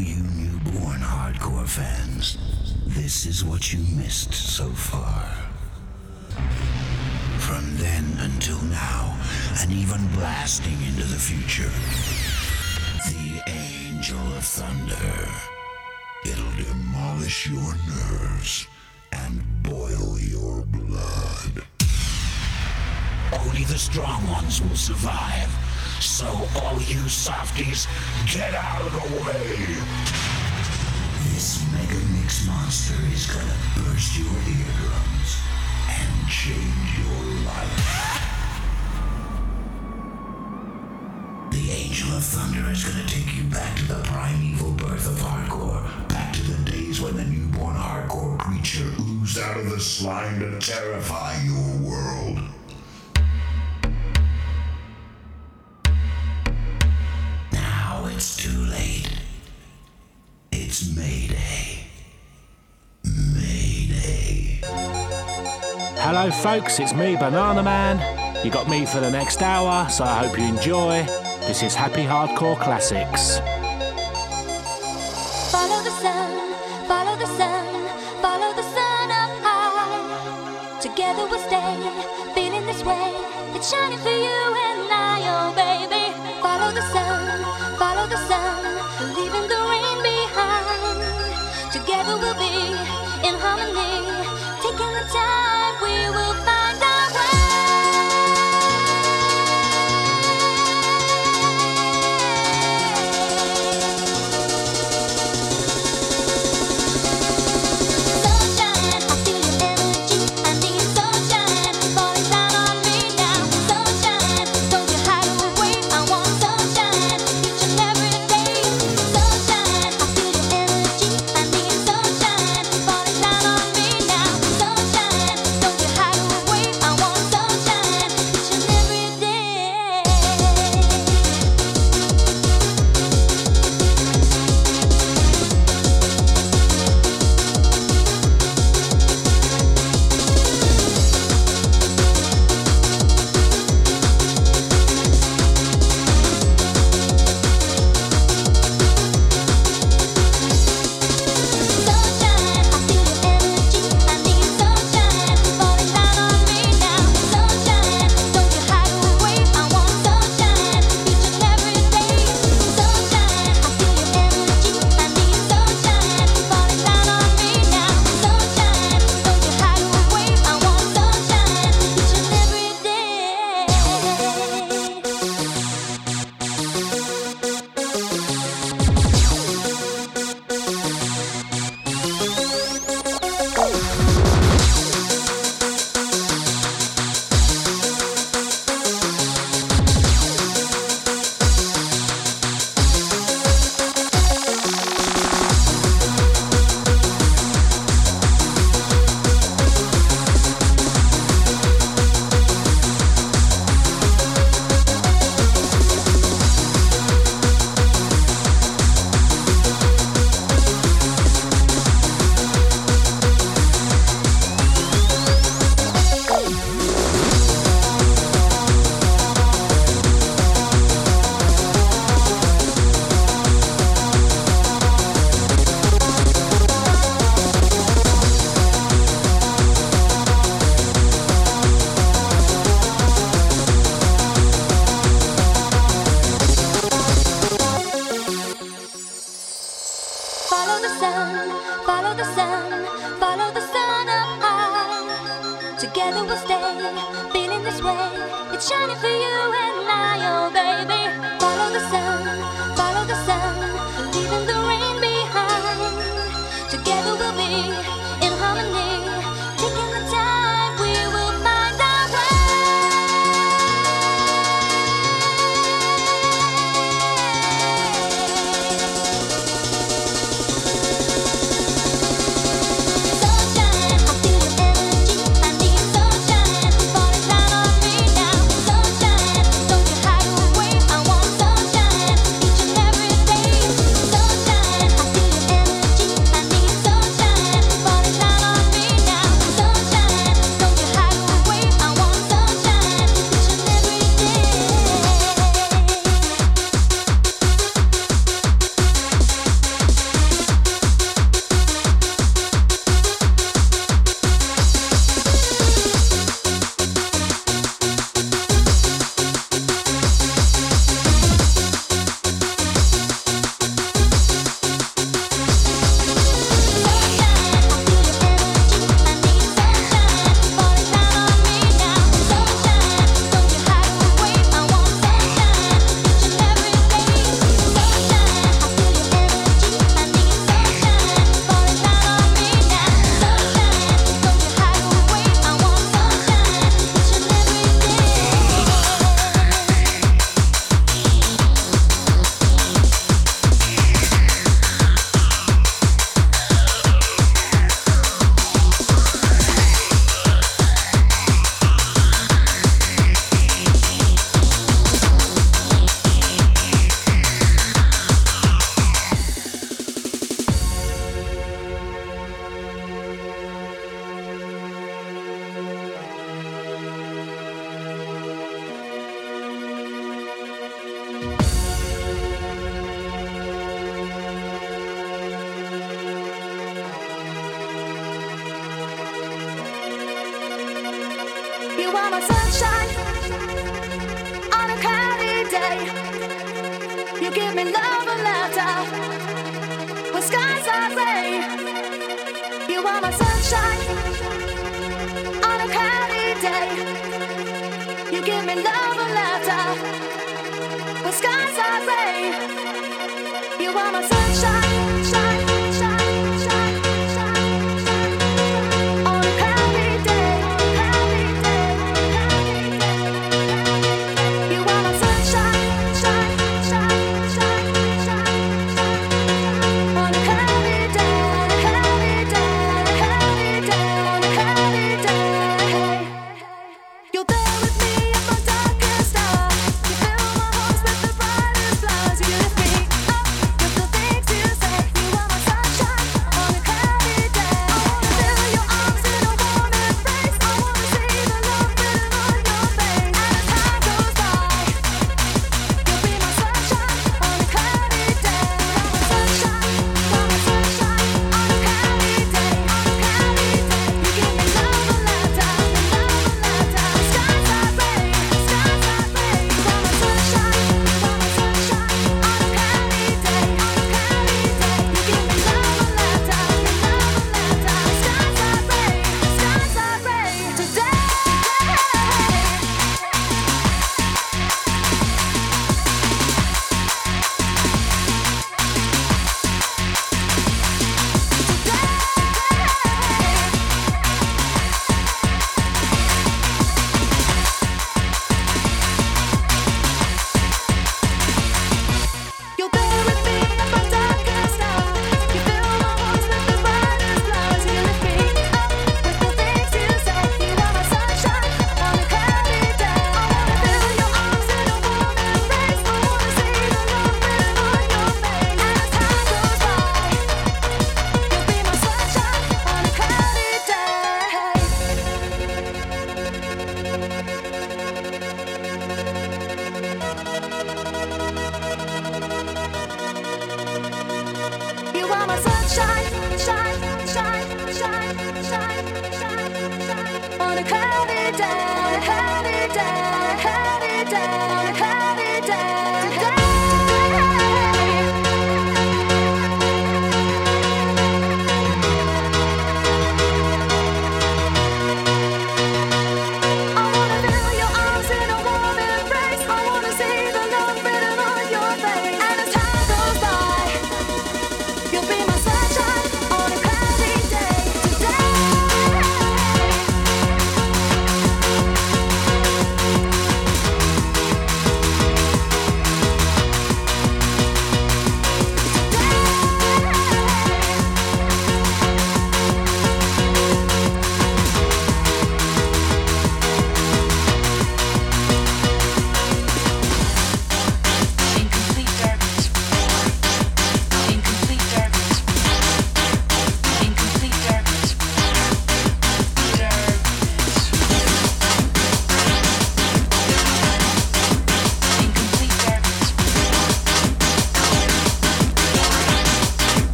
you newborn hardcore fans, this is what you missed so far. From then until now, and even blasting into the future, the Angel of Thunder. It'll demolish your nerves and boil your blood. Only the strong ones will survive. So all you softies, get out of the way! This mega mix monster is gonna burst your eardrums and change your life. The Angel of Thunder is gonna take you back to the primeval birth of hardcore, back to the days when the newborn hardcore creature oozed out of the slime to terrify your world. It's Mayday. Mayday. Hello, folks, it's me, Banana Man. You got me for the next hour, so I hope you enjoy. This is Happy Hardcore Classics.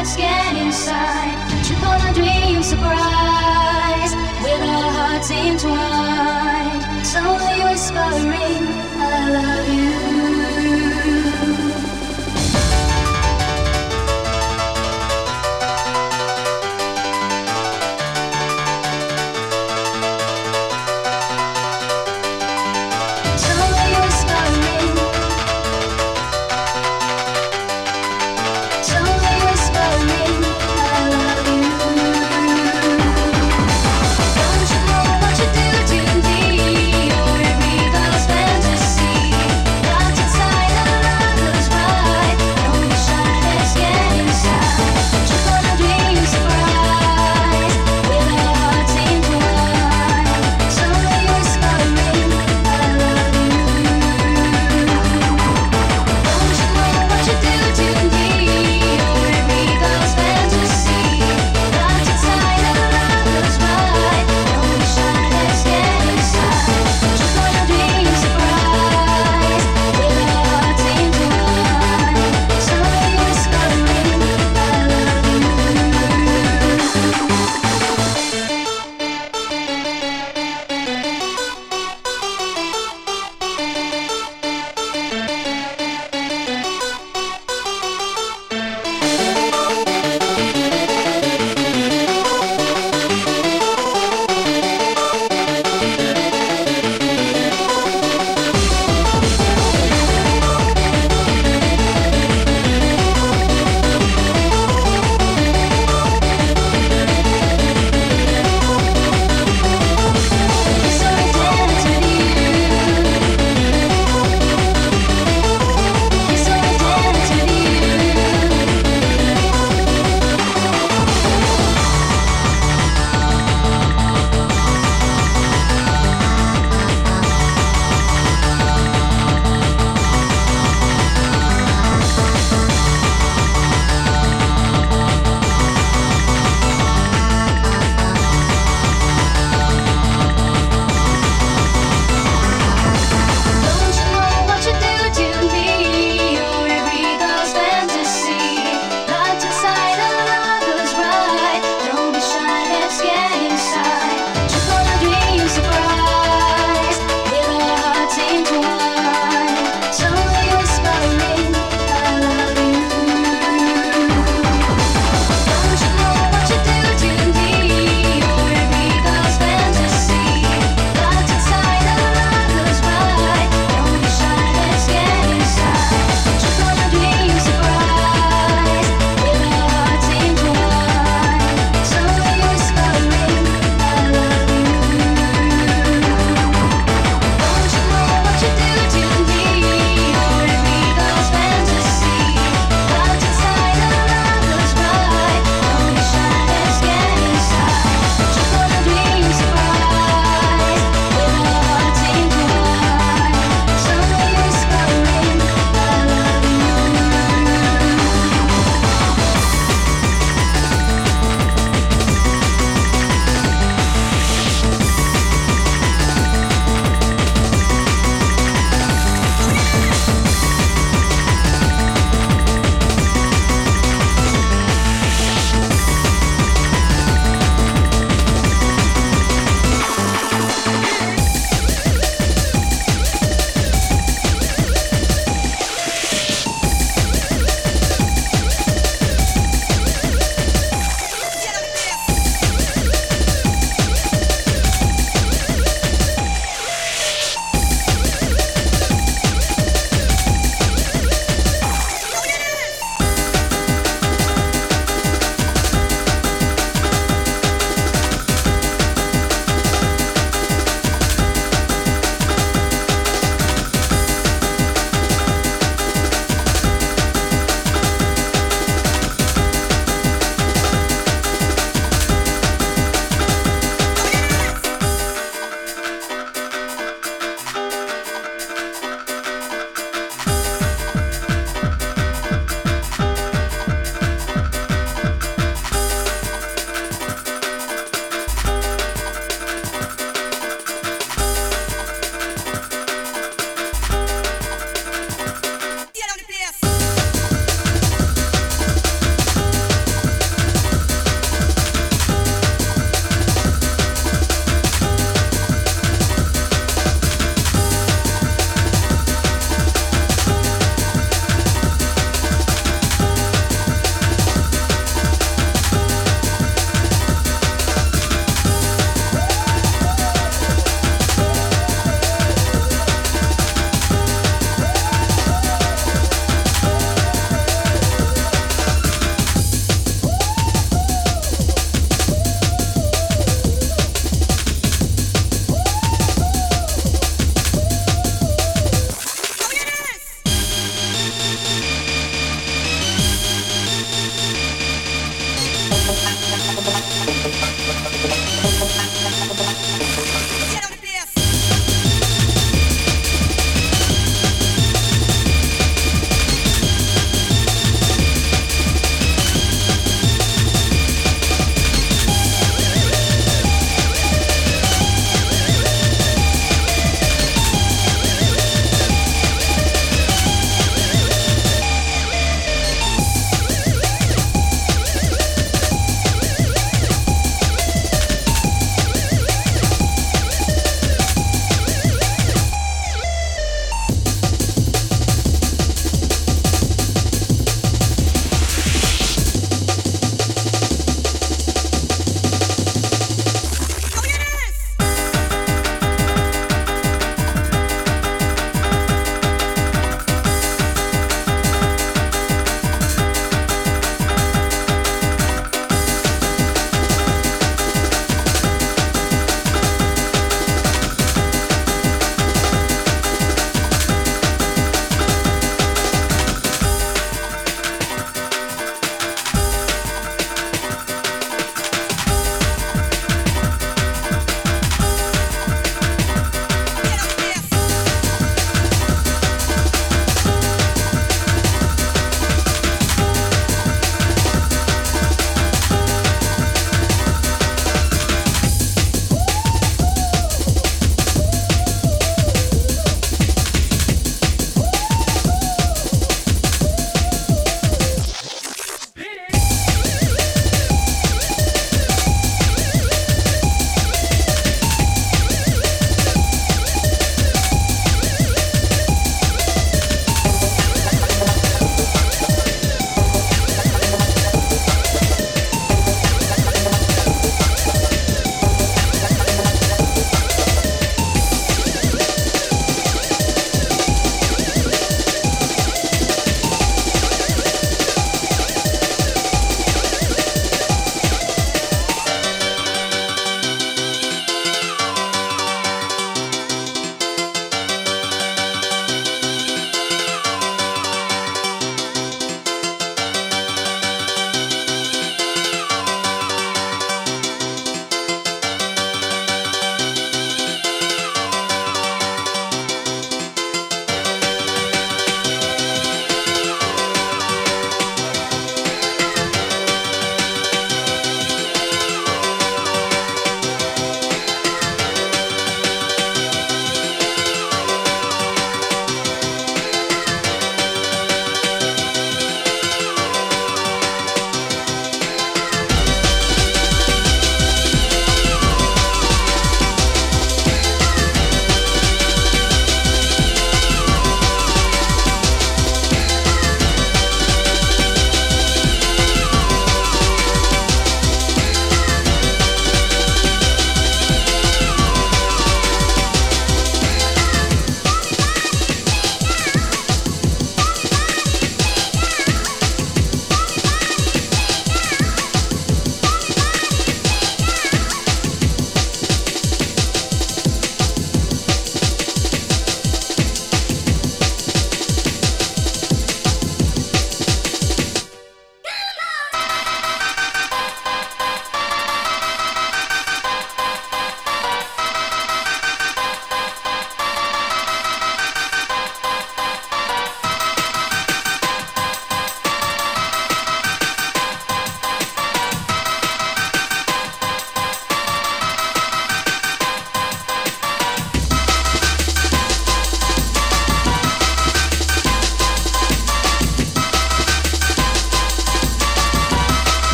Let's get inside. A dream surprise with our hearts entwined.